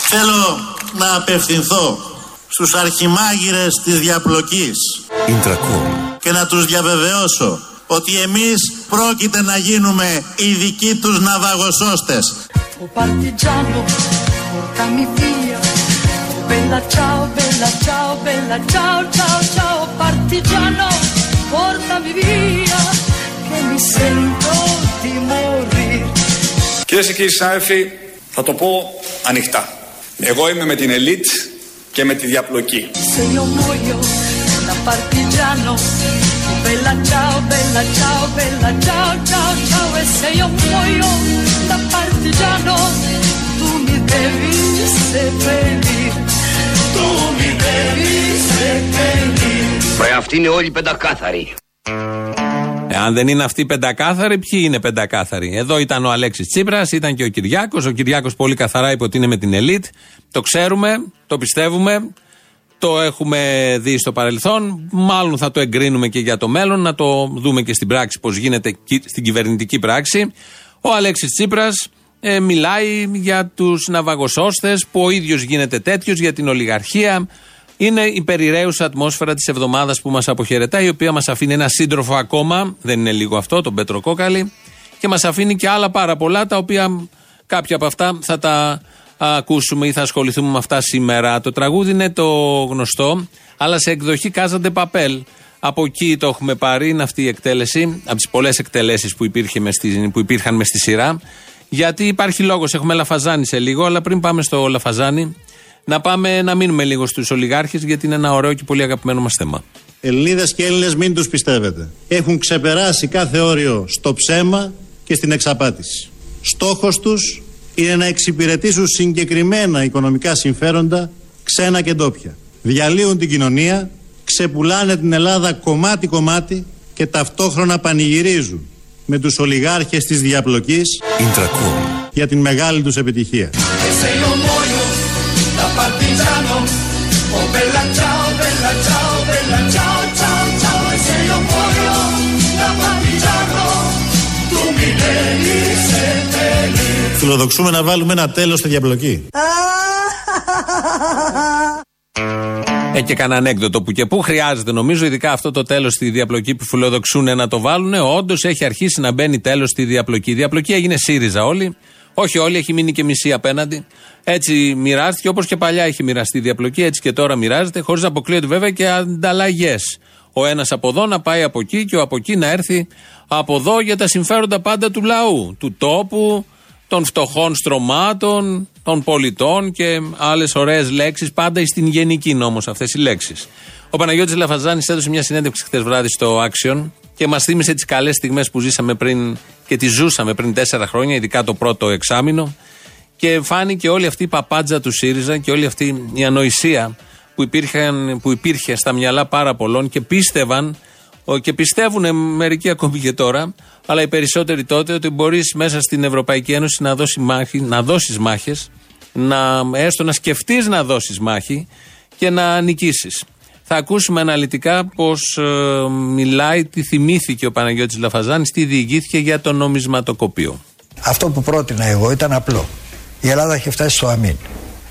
Θέλω να απευθυνθώ στους αρχιμάγειρες της διαπλοκής. Και να τους διαβεβαιώσω ότι εμείς πρόκειται να γίνουμε οι δικοί τους ναυαγοσώστες. Ο Παρτιτζάνο, πόρτα μη βία, bella ciao, bella ciao, bella ciao, ciao, ciao, partigiano, portami via. Che mi sento di morire. Κυρίε και κύριοι συνάδελφοι, θα το πω ανοιχτά. Εγώ είμαι με την ελίτ και με τη διαπλοκή. Se io muoio da partigiano, oh bella ciao, bella ciao, bella ciao, ciao, ciao, e se io muoio da partigiano, tu mi devi seppellire, tu mi devi seppellire. Ρε αυτοί είναι όλοι πεντακάθαροι. Εάν δεν είναι αυτοί πεντακάθαροι, ποιοι είναι πεντακάθαροι; Εδώ ήταν ο Αλέξης Τσίπρας, ήταν και ο Κυριάκος. Ο Κυριάκος πολύ καθαρά είπε ότι είναι με την ελίτ. Το ξέρουμε, το πιστεύουμε, το έχουμε δει στο παρελθόν. Μάλλον θα το εγκρίνουμε και για το μέλλον, να το δούμε και στην πράξη πώς γίνεται κυ- στην κυβερνητική πράξη. Ο Αλέξης Τσίπρας ε, μιλάει για τους ναυαγοσώστες που ο ίδιος γίνεται τέτοιος, για την ολιγαρχία. Είναι η περιραίουσα ατμόσφαιρα της εβδομάδας που μας αποχαιρετά, η οποία μας αφήνει ένα σύντροφο ακόμα, δεν είναι λίγο αυτό, τον Πέτρο Κόκαλη, και μας αφήνει και άλλα πάρα πολλά, τα οποία κάποια από αυτά θα τα α, ακούσουμε ή θα ασχοληθούμε με αυτά σήμερα. Το τραγούδι είναι το γνωστό, αλλά σε εκδοχή Κάζαντε Παπέλ. Από εκεί το έχουμε πάρει, είναι αυτή η εκτέλεση, από τις πολλές εκτελέσεις που, υπήρχε μες στη- που υπήρχαν μες στη σειρά. Γιατί υπάρχει λόγος, έχουμε λαφαζάνι σε λίγο, αλλά πριν πάμε στο λαφαζάνι, να πάμε να μείνουμε λίγο στους ολιγάρχες, γιατί είναι ένα ωραίο και πολύ αγαπημένο μας θέμα. Ελληνίδες και Έλληνες, μην τους πιστεύετε. Έχουν ξεπεράσει κάθε όριο στο ψέμα και στην εξαπάτηση. Στόχος τους είναι να εξυπηρετήσουν συγκεκριμένα οικονομικά συμφέροντα, ξένα και ντόπια. Διαλύουν την κοινωνία, ξεπουλάνε την Ελλάδα κομμάτι-κομμάτι και ταυτόχρονα πανηγυρίζουν με τους ολιγάρχες της διαπλοκής, Ιντρακού, για την μεγάλη τους επιτυχία. Φιλοδοξούμε να βάλουμε ένα τέλος στη διαπλοκή. Ε, και κανένα ανέκδοτο που και που χρειάζεται νομίζω, ειδικά αυτό το τέλος στη διαπλοκή που φιλοδοξούν να το βάλουν. Όντως έχει αρχίσει να μπαίνει τέλος στη διαπλοκή. Η διαπλοκή έγινε ΣΥΡΙΖΑ όλοι. Όχι όλοι, έχει μείνει και μισή απέναντι. Έτσι μοιράστηκε, όπως και παλιά έχει μοιραστεί η διαπλοκή, έτσι και τώρα μοιράζεται, χωρίς να αποκλείονται βέβαια και ανταλλαγές. Ο ένας από εδώ να πάει από εκεί και ο από εκεί να έρθει από εδώ για τα συμφέροντα πάντα του λαού, του τόπου, των φτωχών στρωμάτων, των πολιτών και άλλες ωραίες λέξεις, πάντα στην γενική νόμο αυτές οι λέξεις. Ο Παναγιώτης Λαφαζάνης έδωσε μια συνέντευξη χθες βράδυ στο Action και μας θύμισε τις καλές στιγμές που ζήσαμε πριν και τις ζούσαμε πριν τέσσερα χρόνια, ειδικά το πρώτο εξάμεινο. Και φάνηκε όλη αυτή η παπάντζα του ΣΥΡΙΖΑ και όλη αυτή η ανοησία που, υπήρχαν, που υπήρχε στα μυαλά πάρα πολλών και πίστευαν ο- και πιστεύουν μερικοί ακόμη και τώρα, αλλά οι περισσότεροι τότε, ότι μπορείς μέσα στην Ευρωπαϊκή Ένωση να δώσει μάχη, να δώσεις μάχες, να, έστω να σκεφτείς να δώσεις μάχη και να νικήσεις. Θα ακούσουμε αναλυτικά πώς μιλάει, τι θυμήθηκε ο Παναγιώτης Λαφαζάνης, τι διηγήθηκε για το νομισματοκοπείο. Αυτό που πρότεινα εγώ ήταν απλό. Η Ελλάδα είχε φτάσει στο αμήν.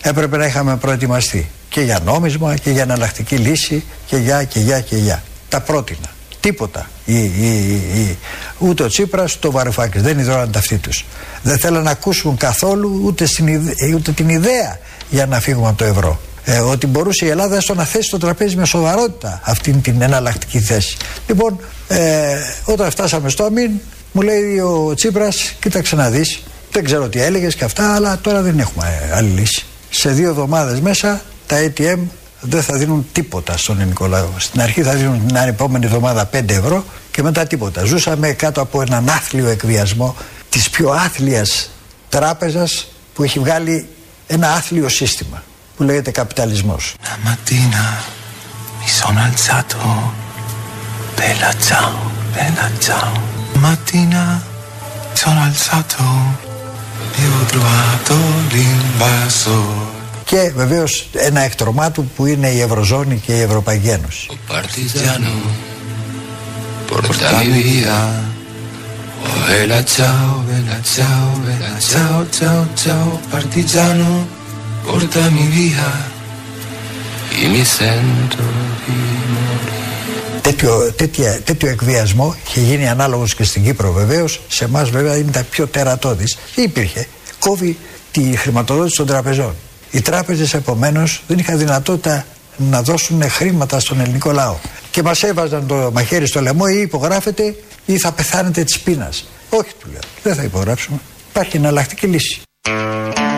Έπρεπε να είχαμε προετοιμαστεί και για νόμισμα και για εναλλακτική λύση και για και για και για. Τα πρότεινα. Τίποτα. Η, η, η, η- ούτε ο Τσίπρας ούτε ο Βαρουφάκης δεν ιδρώναν ταυτί τους. Δεν θέλαν να ακούσουν καθόλου ούτε, στην ιδε- ούτε την ιδέα για να φύγουμε από το ευρώ. Ε, ότι μπορούσε η Ελλάδα έστω να θέσει στο τραπέζι με σοβαρότητα αυτήν την εναλλακτική θέση. Λοιπόν, ε, όταν φτάσαμε στο αμήν, μου λέει ο Τσίπρας, κοίταξε να δεις, δεν ξέρω τι έλεγες και αυτά, αλλά τώρα δεν έχουμε ε, άλλη λύση. Σε δύο εβδομάδες μέσα τα ATM δεν θα δίνουν τίποτα στον ελληνικό λαό. Στην αρχή θα δίνουν την επόμενη εβδομάδα 5 ευρώ και μετά τίποτα. Ζούσαμε κάτω από έναν άθλιο εκβιασμό της πιο άθλιας τράπεζας που έχει βγάλει ένα άθλιο σύστημα που λέγεται καπιταλισμός. La mattina mi sono alzato. Bella ciao, bella ciao. Mattina mi sono alzato e ho trovato l'invasore. Και βεβαίως ένα εκτρομά του που είναι η Ευρωζώνη και η Ευρωπαϊκή Ένωση. partigiano, porta mi via. Oh, vela ciao, vela ciao, vela ciao, ciao, ciao, partigiano, portami via. E mi sento di morire. Τέτοιο, τέτοια, τέτοιο εκβιασμό είχε γίνει ανάλογος και στην Κύπρο βεβαίως. Σε εμάς βέβαια είναι τα πιο τερατώδης. Υπήρχε. Κόβει τη χρηματοδότηση των τραπεζών. Οι τράπεζες επομένως δεν είχαν δυνατότητα να δώσουν χρήματα στον ελληνικό λαό. Και μας έβαζαν το μαχαίρι στο λαιμό ή υπογράφετε ή θα πεθάνετε της πείνας. Όχι, του λέω. Δεν θα υπογράψουμε. Υπάρχει εναλλακτική λύση.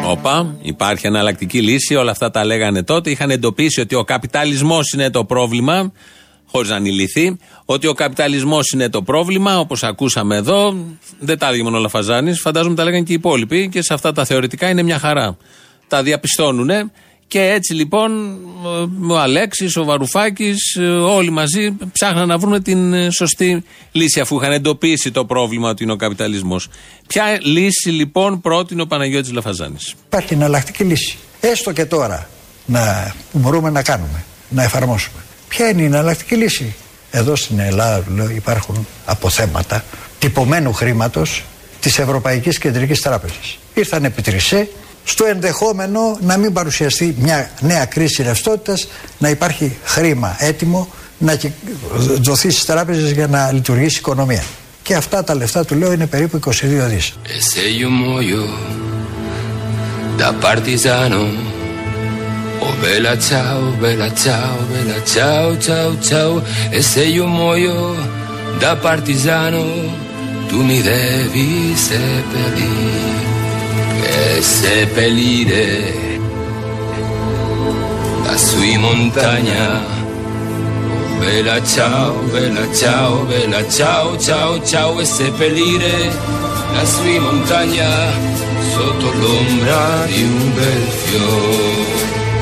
Όπα, υπάρχει εναλλακτική λύση. Όλα αυτά τα λέγανε τότε. Είχαν εντοπίσει ότι ο καπιταλισμός είναι το πρόβλημα, χωρίς να ανηλυθεί. Ότι ο καπιταλισμός είναι το πρόβλημα, όπως ακούσαμε εδώ. Δεν τα έλεγε μόνο ο Λαφαζάνης, φαντάζομαι τα λέγανε και οι υπόλοιποι. Και σε αυτά τα θεωρητικά είναι μια χαρά. Τα διαπιστώνουν. Και έτσι λοιπόν ο Αλέξης, ο Βαρουφάκης, όλοι μαζί ψάχναν να βρουν την ε, σωστή λύση αφού είχαν εντοπίσει το πρόβλημα ότι είναι ο καπιταλισμός. Ποια λύση λοιπόν πρότεινε ο Παναγιώτης Λαφαζάνης; Υπάρχει εναλλακτική λύση. Έστω και τώρα να που μπορούμε να κάνουμε, να εφαρμόσουμε. Ποια είναι η εναλλακτική λύση; Εδώ στην Ελλάδα λέω, υπάρχουν αποθέματα τυπωμένου χρήματος της Ευρωπαϊκής Κεντρικής Τράπεζας. Ήρθαν επί τρισέ, στο ενδεχόμενο να μην παρουσιαστεί μια νέα κρίση ρευστότητας, να υπάρχει χρήμα έτοιμο να κυ- δοθεί στις τράπεζες για να λειτουργήσει η οικονομία. Και αυτά τα λεφτά του λέω είναι περίπου 22 δις. E se io muoio da partigiano, oh bella ciao, bella ciao, bella ciao, ciao, ciao. E se io muoio da partigiano, tu mi devi seppellire, e seppellire lassù in montagna. Oh, Bella ciao, bella ciao, bella ciao, ciao, ciao e seppellire lassù in montagna sotto l'ombra di un bel fiore.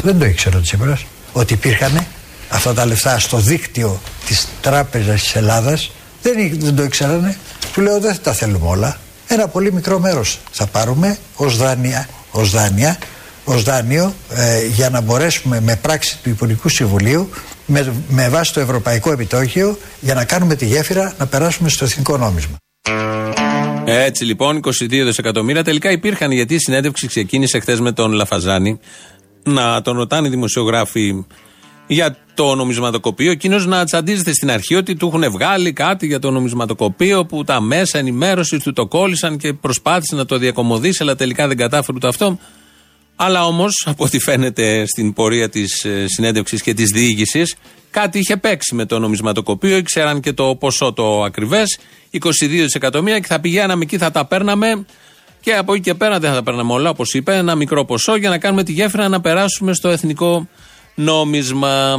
Δεν το ήξερε ο Τσίπρας ότι υπήρχαν αυτά τα λεφτά στο δίκτυο της Τράπεζας της Ελλάδας. Δεν, εί- δεν το ήξερανε. Του λέω δεν θα τα θέλουμε όλα. Ένα πολύ μικρό μέρος θα πάρουμε ως δάνεια, ως δάνεια ως δάνειο ε, για να μπορέσουμε με πράξη του Υπουργικού Συμβουλίου με, με βάση το Ευρωπαϊκό Επιτόκιο για να κάνουμε τη γέφυρα να περάσουμε στο εθνικό νόμισμα. Έτσι λοιπόν, 22 δισεκατομμύρια τελικά υπήρχαν γιατί η συνέντευξη ξεκίνησε χθες με τον Λαφαζάνη. Να τον ρωτάνε οι δημοσιογράφοι για το νομισματοκοπείο. Εκείνος να τσαντίζεται στην αρχή ότι του έχουν βγάλει κάτι για το νομισματοκοπείο που τα μέσα ενημέρωσης του το κόλλησαν και προσπάθησε να το διακομωδήσει, αλλά τελικά δεν κατάφερε ούτε αυτό. Αλλά όμως, από ό,τι φαίνεται στην πορεία της συνέντευξης και της διοίκηση, κάτι είχε παίξει με το νομισματοκοπείο, ήξεραν και το ποσό το ακριβές, 22 δισεκατομμύρια και θα πηγαίναμε εκεί, θα τα παίρναμε και από εκεί και πέρα δεν θα τα παίρναμε όλα, όπως είπε, ένα μικρό ποσό για να κάνουμε τη γέφυρα να περάσουμε στο εθνικό νόμισμα.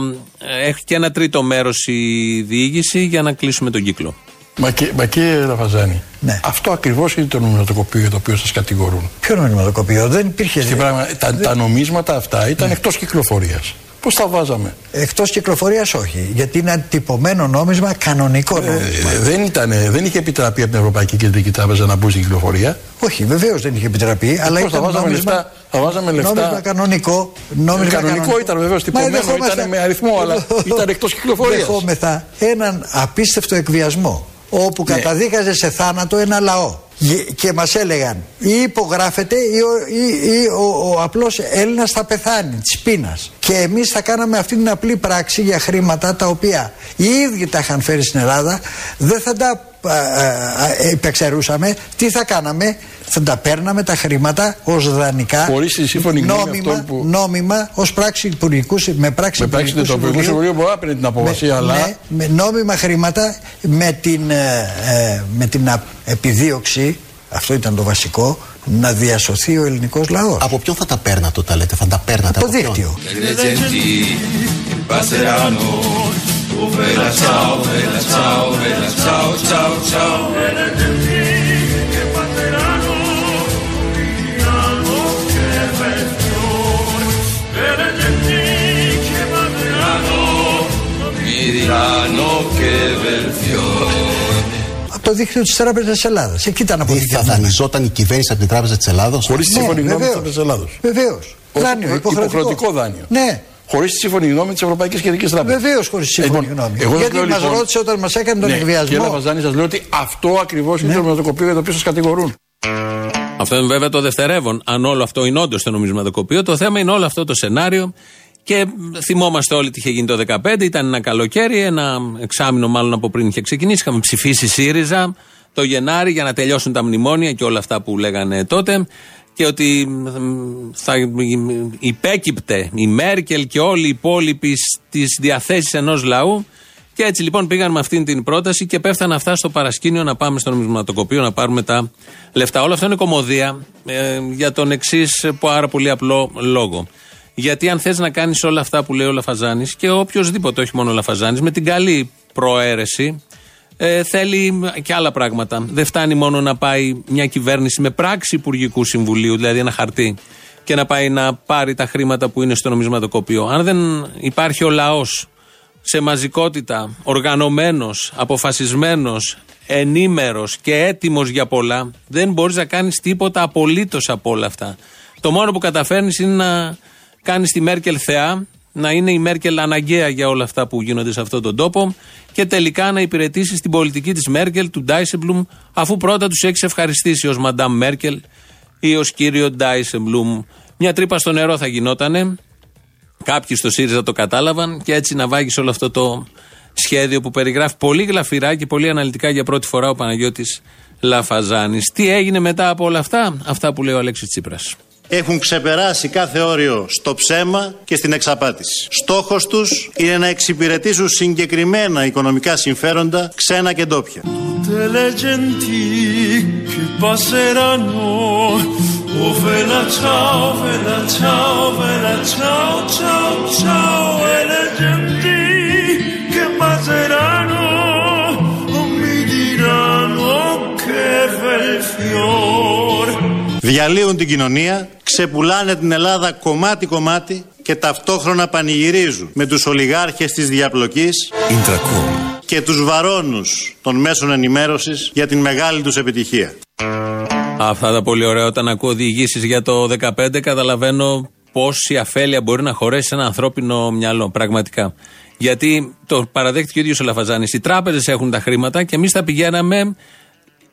Έχει και ένα τρίτο μέρος η διοίκηση για να κλείσουμε τον κύκλο. Μα, και, μα κύριε Λαφαζάνη, Ναι. αυτό ακριβώς είναι το νομισματοκοπείο για το οποίο σας κατηγορούν. Ποιο νομισματοκοπείο, δεν υπήρχε. Στην πράγμα, τα, τα νομίσματα αυτά ήταν εκτός κυκλοφορίας. Πώς τα βάζαμε; Εκτός κυκλοφορίας όχι. Γιατί είναι τυπωμένο νόμισμα, κανονικό νόμισμα. Ε, δεν, ήτανε, δεν είχε επιτραπεί από την Ευρωπαϊκή Κεντρική Τράπεζα να μπουν στην κυκλοφορία. Όχι, βεβαίως δεν είχε επιτραπεί. αλλά πώς θα ήταν βάζαμε νόμισμα, λεφτά, θα βάζαμε λεφτά. Νόμισμα κανονικό. Νόμισμα κανονικό ήταν βεβαίως, Μα τυπωμένο, δεχόμαστε- ήταν με αριθμό, αλλά ήταν εκτός κυκλοφορίας. Δεχόμεθα έναν απίστευτο εκβιασμό όπου Ναι. καταδίκαζε σε θάνατο ένα λαό. Γε- Και μας έλεγαν ή υπογράφεται ή ο, ή, ή ο, ο απλός Έλληνας θα πεθάνει της πείνας. Και εμείς θα κάναμε αυτή την απλή πράξη για χρήματα τα οποία οι ίδιοι τα είχαν φέρει στην Ελλάδα, δεν θα τα α, α, α, υπεξαιρούσαμε. Τι θα κάναμε, θα τα παίρναμε τα χρήματα ως δανεικά. Χωρίς τη σύμφωνη γνώμη νόμιμα, αυτών που- νόμιμα ως πράξη υπουργικού, με πράξη Με πράξη του Υπουργικού Συμβουλίου μπορεί να παίρνει την απόφαση, με, αλλά. ναι, με νόμιμα χρήματα με την, ε, ε, με την α- επιδίωξη αυτό ήταν το βασικό να διασωθεί ο ελληνικός λαός Από ποιον θα τα παίρνατε όταν λέτε, θα τα παίρνατε το από ποιον; δίκτυο Delle genti passeranno. Oh bella ciao, bella ciao, bella ciao, ciao, ciao. Mi diranno che bel fiore. από το δίκτυο της Τράπεζας Ελλάδας. Εκεί ήταν Δεν θα αποθηκευμένα. δανειζόταν η κυβέρνηση από την Τράπεζα της Ελλάδος; Χωρίς τη σύμφωνη γνώμη της Τράπεζας Ελλάδος. Βεβαίως. Δάνειο, υποχρεωτικό. υποχρεωτικό δάνειο. Ναι. Χωρίς τη σύμφωνη γνώμη της Ευρωπαϊκής Κεντρικής Τράπεζας. Βεβαίως χωρίς σύμφωνη γνώμη. Εγώ σας Γιατί λέω, μας λοιπόν, ρώτησε όταν μας έκανε τον ναι, εκβιασμό. Κύριε Λαβαζάνη, σας λέω ότι αυτό ακριβώς είναι το νομισματοκοπείο για το οποίο σας κατηγορούν. Αυτό είναι βέβαια το δευτερεύον. Αν όλο αυτό είναι όντως το νομισματοκοπείο, το θέμα είναι όλο αυτό το σενάριο. Και θυμόμαστε όλοι τι είχε γίνει το 2015. Ήταν ένα καλοκαίρι, ένα εξάμεινο μάλλον από πριν είχε ξεκινήσει. Είχαμε ψηφίσει ΣΥΡΙΖΑ το Γενάρη για να τελειώσουν τα μνημόνια και όλα αυτά που λέγανε τότε. Και ότι μ, θα υπέκυπτε η Μέρκελ και όλοι οι υπόλοιποι στις διαθέσεις ενός λαού. Και έτσι λοιπόν πήγαν με αυτήν την πρόταση και πέφτανε αυτά στο παρασκήνιο να πάμε στο νομισματοκοπείο να πάρουμε τα λεφτά. Όλο αυτό είναι κομμωδία ε, για τον εξής πάρα πολύ απλό λόγο. Γιατί αν θες να κάνεις όλα αυτά που λέει ο Λαφαζάνης και οποιοδήποτε, όχι μόνο ο Λαφαζάνης, με την καλή προαίρεση, ε, θέλει και άλλα πράγματα. Δεν φτάνει μόνο να πάει μια κυβέρνηση με πράξη Υπουργικού Συμβουλίου, δηλαδή ένα χαρτί, και να πάει να πάρει τα χρήματα που είναι στο νομισματοκοπείο. Αν δεν υπάρχει ο λαός σε μαζικότητα, οργανωμένος, αποφασισμένος, ενήμερος και έτοιμος για πολλά, δεν μπορείς να κάνεις τίποτα απολύτως από όλα αυτά. Το μόνο που καταφέρνεις είναι να κάνεις τη Μέρκελ θεά, να είναι η Μέρκελ αναγκαία για όλα αυτά που γίνονται σε αυτόν τον τόπο και τελικά να υπηρετήσει την πολιτική της Μέρκελ, του Ντάισεμπλουμ, αφού πρώτα τους έχει ευχαριστήσει ως Μαντάμ Μέρκελ ή ως κύριο Ντάισεμπλουμ. Μια τρύπα στο νερό θα γινότανε, Κάποιοι στο ΣΥΡΙΖΑ το κατάλαβαν και έτσι να βάγεις όλο αυτό το σχέδιο που περιγράφει πολύ γλαφυρά και πολύ αναλυτικά για πρώτη φορά ο Παναγιώτης Λαφαζάνης. Τι έγινε μετά από όλα αυτά, αυτά που λέει ο Αλέξης Τσίπρας. Έχουν ξεπεράσει κάθε όριο στο ψέμα και στην εξαπάτηση. Στόχος τους είναι να εξυπηρετήσουν συγκεκριμένα οικονομικά συμφέροντα, ξένα και ντόπια. tutte le genti che passeranno. Oh vela ciao, vela ciao, vela ciao, ciao, ciao. E le genti che passeranno oh, mi diranno che bel fior. Διαλύουν την κοινωνία, ξεπουλάνε την Ελλάδα κομμάτι-κομμάτι και ταυτόχρονα πανηγυρίζουν με τους ολιγάρχες της διαπλοκής και τους βαρώνους των μέσων ενημέρωσης για την μεγάλη τους επιτυχία. Αυτά τα πολύ ωραία. Όταν ακούω διηγήσεις για το 2015, καταλαβαίνω πόση αφέλεια μπορεί να χωρέσει σε ένα ανθρώπινο μυαλό. Πραγματικά. Γιατί το παραδέχτηκε ο ίδιος ο Λαφαζάνης. Οι τράπεζες έχουν τα χρήματα και εμείς θα πηγαίναμε,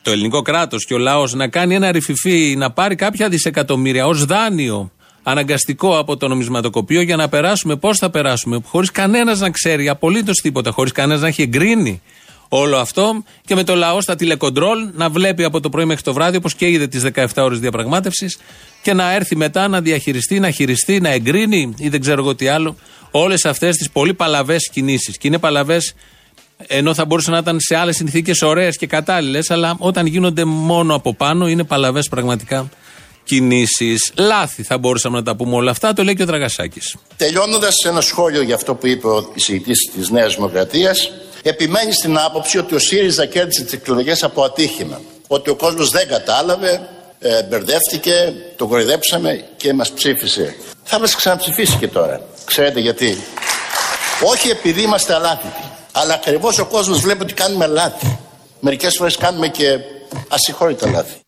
το ελληνικό κράτος και ο λαός, να κάνει ένα ρηφιφί, να πάρει κάποια δισεκατομμύρια ως δάνειο αναγκαστικό από το νομισματοκοπείο για να περάσουμε. Πώς θα περάσουμε, χωρίς κανένας να ξέρει απολύτως τίποτα, χωρίς κανένας να έχει εγκρίνει όλο αυτό και με το λαό στα τηλεκοντρόλ να βλέπει από το πρωί μέχρι το βράδυ, όπως και είδε τις 17 ώρες διαπραγμάτευσης, και να έρθει μετά να διαχειριστεί, να χειριστεί, να εγκρίνει ή δεν ξέρω εγώ τι άλλο, όλες αυτές τις πολύ παλαβές κινήσεις. Και είναι παλαβές ενώ θα μπορούσαν να ήταν σε άλλες συνθήκες ωραίες και κατάλληλες, αλλά όταν γίνονται μόνο από πάνω είναι παλαβές πραγματικά κινήσεις. Λάθη θα μπορούσαμε να τα πούμε όλα αυτά, το λέει και ο Δραγασάκη. Τελειώνοντας ένα σχόλιο για αυτό που είπε ο εισηγητής της Νέας Δημοκρατίας, επιμένει στην άποψη ότι ο ΣΥΡΙΖΑ κέρδισε τις εκλογές από ατύχημα. Ότι ο κόσμος δεν κατάλαβε, ε, μπερδεύτηκε, τον κοροϊδέψαμε και μας ψήφισε. Θα μας ξαναψηφίσει και τώρα. Ξέρετε γιατί. Όχι επειδή είμαστε αλάθητοι, αλλά ακριβώς ο κόσμος βλέπει ότι κάνουμε λάθη. Μερικές φορές κάνουμε και ασυγχώρητα λάθη.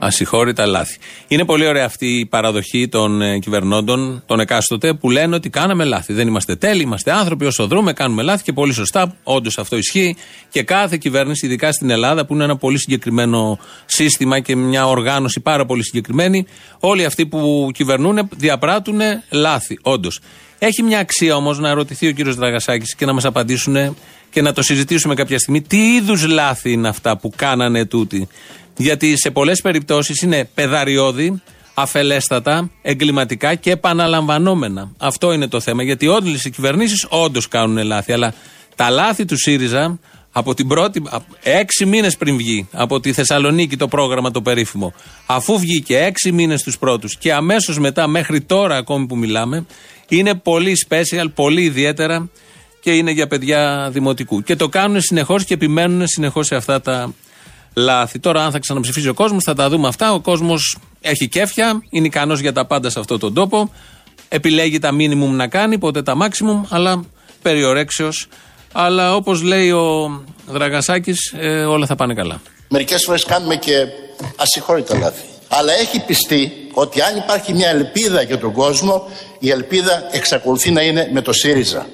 Ασυγχώρητα λάθη. Είναι πολύ ωραία αυτή η παραδοχή των ε, κυβερνώντων, των εκάστοτε, που λένε ότι κάναμε λάθη. Δεν είμαστε τέλειοι, είμαστε άνθρωποι, όσο δρούμε, κάνουμε λάθη και πολύ σωστά. Όντως αυτό ισχύει. Και κάθε κυβέρνηση, ειδικά στην Ελλάδα, που είναι ένα πολύ συγκεκριμένο σύστημα και μια οργάνωση πάρα πολύ συγκεκριμένη, όλοι αυτοί που κυβερνούν διαπράττουν λάθη. Όντως. Έχει μια αξία όμως να ρωτηθεί ο κύριος Δραγασάκης και να μας απαντήσουν και να το συζητήσουμε κάποια στιγμή. Τι είδους λάθη είναι αυτά που κάνανε τούτοι. Γιατί σε πολλές περιπτώσεις είναι πεδαριώδη, αφελέστατα, εγκληματικά και επαναλαμβανόμενα. Αυτό είναι το θέμα. Γιατί όλες οι κυβερνήσεις όντως κάνουν λάθη. Αλλά τα λάθη του ΣΥΡΙΖΑ από την πρώτη. α, έξι μήνες πριν βγει από τη Θεσσαλονίκη το πρόγραμμα το περίφημο. Αφού βγήκε έξι μήνες τους πρώτους και αμέσως μετά μέχρι τώρα ακόμη που μιλάμε, είναι πολύ special, πολύ ιδιαίτερα και είναι για παιδιά δημοτικού. Και το κάνουν συνεχώς και επιμένουν συνεχώς σε αυτά τα λάθη. Τώρα, αν θα ξαναψηφίσει ο κόσμος, θα τα δούμε αυτά. Ο κόσμος έχει κέφια, είναι ικανός για τα πάντα σε αυτόν τον τόπο. Επιλέγει τα minimum να κάνει, ποτέ τα maximum, αλλά περιορέξεως Αλλά όπως λέει ο Δραγασάκης, ε, όλα θα πάνε καλά. Μερικές φορές κάνουμε και ασυγχώρητα λάθη. Αλλά έχει πιστεί ότι αν υπάρχει μια ελπίδα για τον κόσμο, η ελπίδα εξακολουθεί να είναι με το ΣΥΡΙΖΑ.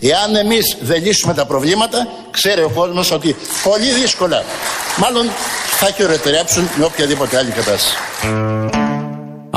Εάν εμείς δεν λύσουμε τα προβλήματα, ξέρει ο κόσμος ότι πολύ δύσκολα, μάλλον θα χειροτερέψουν με οποιαδήποτε άλλη κατάσταση.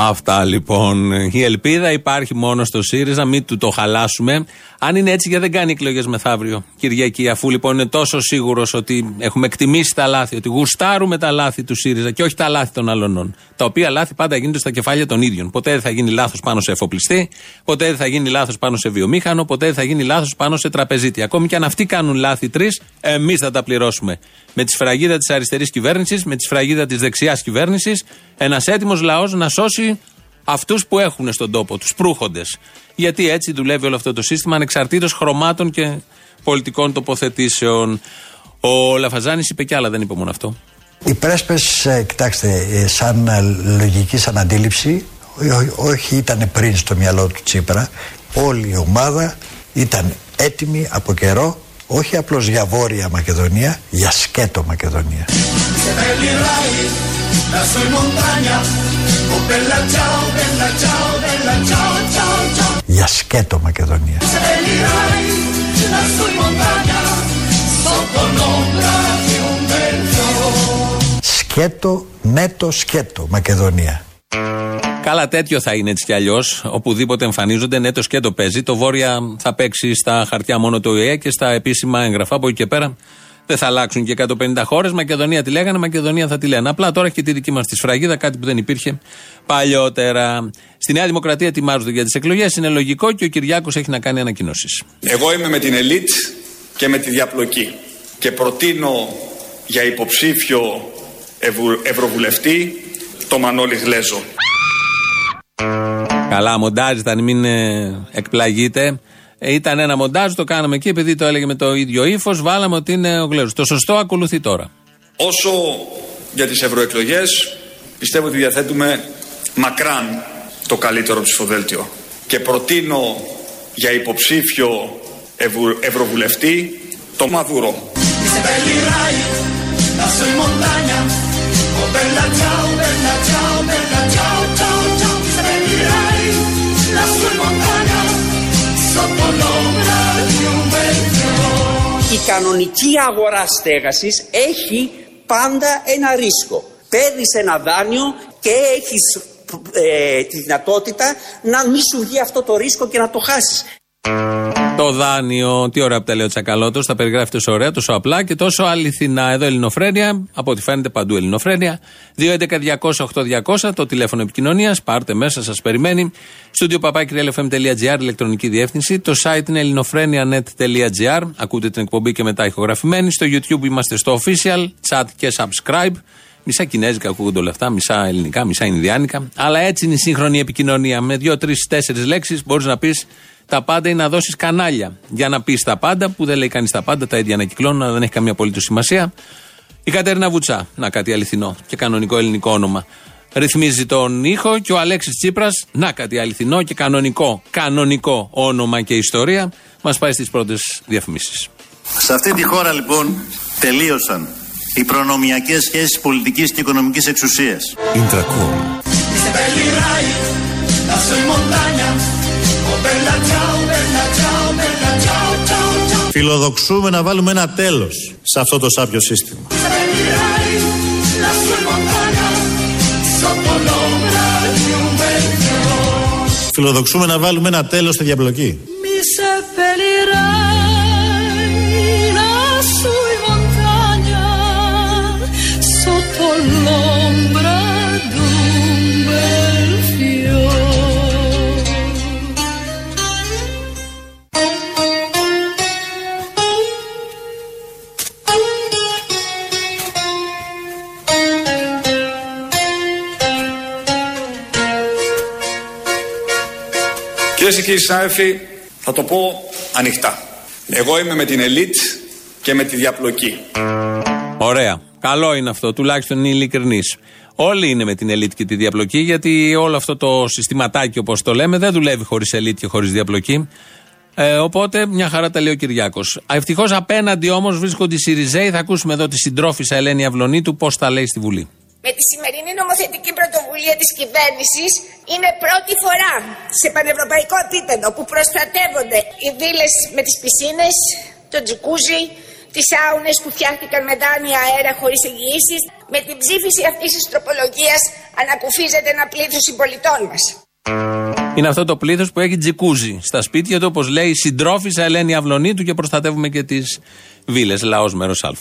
Αυτά λοιπόν. Η ελπίδα υπάρχει μόνο στο ΣΥΡΙΖΑ, μην του το χαλάσουμε. Αν είναι έτσι, γιατί δεν κάνει εκλογές μεθαύριο, Κυριακή, αφού λοιπόν είναι τόσο σίγουρος ότι έχουμε εκτιμήσει τα λάθη, ότι γουστάρουμε τα λάθη του ΣΥΡΙΖΑ και όχι τα λάθη των αλλωνών. Τα οποία λάθη πάντα γίνονται στα κεφάλια των ίδιων. Ποτέ δεν θα γίνει λάθος πάνω σε εφοπλιστή, ποτέ δεν θα γίνει λάθος πάνω σε βιομήχανο, ποτέ δεν θα γίνει λάθος πάνω σε τραπεζίτη. Ακόμη και αν αυτοί κάνουν λάθη τρεις, εμείς θα τα πληρώσουμε. Με τη σφραγίδα της αριστερής κυβέρνησης, με τη σφραγίδα της δεξιάς κυβέρνησης, ένας έτοιμος λαός να σώσει αυτούς που έχουν στον τόπο, τους προύχοντες. Γιατί έτσι δουλεύει όλο αυτό το σύστημα ανεξαρτήτως χρωμάτων και πολιτικών τοποθετήσεων. Ο Λαφαζάνης είπε κι άλλα, δεν είπε μόνο αυτό. Οι πρέσπες, ε, κοιτάξτε, ε, σαν ε, λογική, σαν αντίληψη, ό- όχι ήταν πριν στο μυαλό του Τσίπρα, όλη η ομάδα ήταν έτοιμη από καιρό, όχι απλώς για Βόρεια Μακεδονία, για σκέτο Μακεδονία. Για σκέτο Μακεδονία. Σκέτο, νέτο σκέτο Μακεδονία. Καλά, τέτοιο θα είναι έτσι κι αλλιώς. Οπουδήποτε εμφανίζονται, ναι, το σκέτο παίζει. Το Βόρεια θα παίξει στα χαρτιά μόνο το ΟΗΕ και στα επίσημα έγγραφα. Από εκεί και πέρα δεν θα αλλάξουν και 150 χώρες. Μακεδονία τη λέγανε, Μακεδονία θα τη λένε. Απλά τώρα έχει και τη δική μας τη σφραγίδα, κάτι που δεν υπήρχε παλιότερα. Στη Νέα Δημοκρατία ετοιμάζονται για τις εκλογές. Είναι λογικό και ο Κυριάκος έχει να κάνει ανακοινώσεις. Εγώ είμαι με την ελίτ και με τη διαπλοκή και προτείνω για υποψήφιο ευου- ευρωβουλευτή το Μανώλη Γλέζο. Καλά, μοντάζ ήταν, μην ε, εκπλαγείτε. Ε, ήταν ένα μοντάζ, το κάναμε εκεί, επειδή το έλεγε με το ίδιο ύφος, βάλαμε ότι είναι ο Γλέζος. Το σωστό ακολουθεί τώρα. Όσο για τις ευρωεκλογές πιστεύω ότι διαθέτουμε μακράν το καλύτερο ψηφοδέλτιο και προτείνω για υποψήφιο ευου- ευρωβουλευτή το Μαδούρο. Η κανονική αγορά στέγασης έχει πάντα ένα ρίσκο. Παίρνεις ένα δάνειο και έχεις ε, τη δυνατότητα να μην σου βγει αυτό το ρίσκο και να το χάσεις. Το δάνειο, τι ωραία που τα λέει ο Τσακαλώτος, τα περιγράφει τόσο ωραία, τόσο απλά και τόσο αληθινά. Εδώ Ελληνοφρένια, από ό,τι φαίνεται παντού Ελληνοφρένια. 2.11.200.8.200 το τηλέφωνο επικοινωνίας. Πάρτε μέσα, σας περιμένει. Στούντιο παπάκυριαλfm.gr, ηλεκτρονική διεύθυνση. Το site είναι ελληνοφρένια.net.gr. Ακούτε την εκπομπή και μετά ηχογραφημένη. Στο YouTube είμαστε στο official, chat και subscribe. Μισά κινέζικα ακούγονται όλα αυτά, μισά ελληνικά, μισά ινδιάνικα. Αλλά έτσι είναι η σύγχρονη επικοινωνία. Με δύο, τρεις, τέσσερις λέξεις μπορείς να πεις τα πάντα ή να δώσεις κανάλια. Για να πεις τα πάντα, που δεν λέει κανείς τα πάντα, τα ίδια ανακυκλώνουν, αλλά δεν έχει καμία απολύτως σημασία. Η Κατέρινα Βουτσά, να κάτι αληθινό και κανονικό ελληνικό όνομα. Ρυθμίζει τον ήχο και ο Αλέξης Τσίπρας, να κάτι αληθινό και κανονικό, κανονικό όνομα και ιστορία, μας πάει στις πρώτες διαφημίσεις. Σε αυτή τη χώρα λοιπόν τελείωσαν οι προνομιακές σχέσεις πολιτικής και οικονομικής εξουσίας. Intracom. Φιλοδοξούμε να βάλουμε ένα τέλος σε αυτό το σάπιο σύστημα. Φιλοδοξούμε να βάλουμε ένα τέλος στη διαπλοκή. Mi Κυρίες και κύριοι συνάδελφοι, θα το πω ανοιχτά. Εγώ είμαι με την ελίτ και με τη διαπλοκή. Ωραία. Καλό είναι αυτό, τουλάχιστον είναι ειλικρινής. Όλοι είναι με την ελίτ και τη διαπλοκή, γιατί όλο αυτό το συστηματάκι, όπως το λέμε, δεν δουλεύει χωρίς ελίτ και χωρίς διαπλοκή. Ε, οπότε μια χαρά τα λέει ο Κυριάκος. Ευτυχώς απέναντι όμως βρίσκονται οι Σιριζέοι. Θα ακούσουμε εδώ τη συντρόφισσα Ελένη Αυλονίτου πώς τα λέει στη Βουλή. Με τη σημερινή νομοθετική πρωτοβουλία της κυβέρνησης είναι πρώτη φορά σε πανευρωπαϊκό επίπεδο που προστατεύονται οι βίλες με τις πισίνες, το τζικούζι, τις άουνες που φτιάχτηκαν με δάνεια αέρα χωρίς εγγυήσεις. Με την ψήφιση αυτής της τροπολογίας ανακουφίζεται ένα πλήθος συμπολιτών μας. Είναι αυτό το πλήθος που έχει τζικούζι στα σπίτια του, όπως λέει η συντρόφισσα Ελένη Αυλονίτου και προστατεύουμε και τις βίλες. Λαός μέρος Α.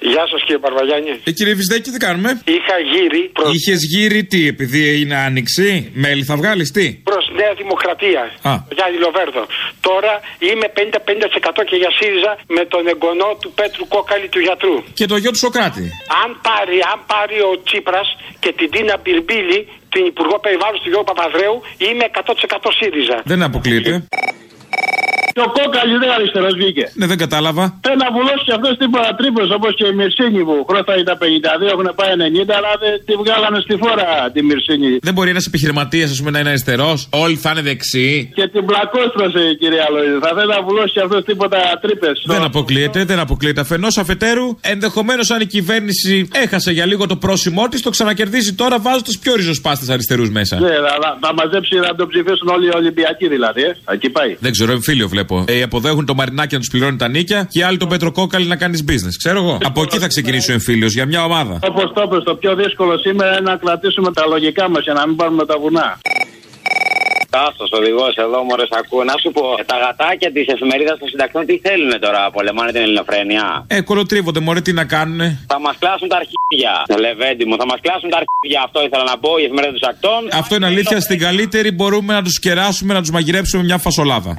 Γεια σας κύριε Παρβαγιάννη. Ε, κύριε Βυσδέκη, τι κάνουμε; Είχα γύρι προ Είχες γύρι τι, επειδή είναι άνοιξη; Μέλη θα βγάλεις τι; προς Νέα Δημοκρατία. Α. Για Λοβέρδο. Τώρα είμαι 50-50% και για ΣΥΡΙΖΑ με τον εγγονό του Πέτρου Κόκαλη του γιατρού. Και το γιο του Σοκράτη. Αν πάρει, αν πάρει ο Τσίπρας και την Τίνα Μπυρμπίλη, την Υπουργό Περιβάλλοντος του Γιώργου Παπαδρέου, είμαι 100% ΣΥΡΙΖΑ. Δεν αποκλείεται. Και ο κόκαλης δεν αριστερός βγήκε. Ναι, δεν κατάλαβα. Θέλει να βουλώσει και αυτός τίποτα τρύπε όπως και η Μυρσίνη που χρόνια ήταν 52, έχουν πάει 90, αλλά δεν τη βγάλανε στη φόρα τη Μυρσίνη. Δεν μπορεί ένας επιχειρηματίας, ας πούμε, να είναι αριστερός. Όλοι θα είναι δεξιοί. Και την πλακόστρωσε η κυρία Λοίδη. Θα θέλει να βουλώσει και αυτός τίποτα τρύπε. Δεν αποκλείεται, δεν αποκλείεται. Αφενός αφετέρου, ενδεχομένως αν η κυβέρνηση έχασε για λίγο το πρόσημό της, το ξανακερδίζει τώρα βάζοντας πιο ριζοσπάστε αριστερούς μέσα. Ναι, θα, θα, θα μαζέψει να τον ψηφίσουν όλοι οι Ολυμπιακοί δηλαδή. Ε. Εκεί πάει. Δεν ξέρω, εμφύλιο βλέπω. Ε, αποδέχουν το Μαρινάκι να τους πληρώνει τα νίκια και άλλοι τον Πετροκόκαλη να κάνεις business. Ξέρω εγώ. Από εκεί θα ξεκινήσει ο εμφύλιος για μια ομάδα. Όπως το είπες, το πιο δύσκολο σήμερα είναι να κρατήσουμε τα λογικά μας για να μην πάρουμε τα βουνά. Τάσο οδηγός εδώ, μωρές, ακούω. Να σου πω, τα γατάκια της εφημερίδας των συντακτών τι θέλουν τώρα, πολεμάνε την ελληνοφρένεια; Ε, κολοτρίβονται, μωρέ, τι να κάνουνε; Θα μας κλάσουν τα αρχίδια. Λεβέντι μου, θα μας κλάσουν τα αρχίδια. Αυτό ήθελα να πω, η εφημερίδα των συντακτών. Αυτό είναι αλήθεια. Στην καλύτερη μπορούμε να τους κεράσουμε, να τους μαγειρέψουμε μια φασολάδα.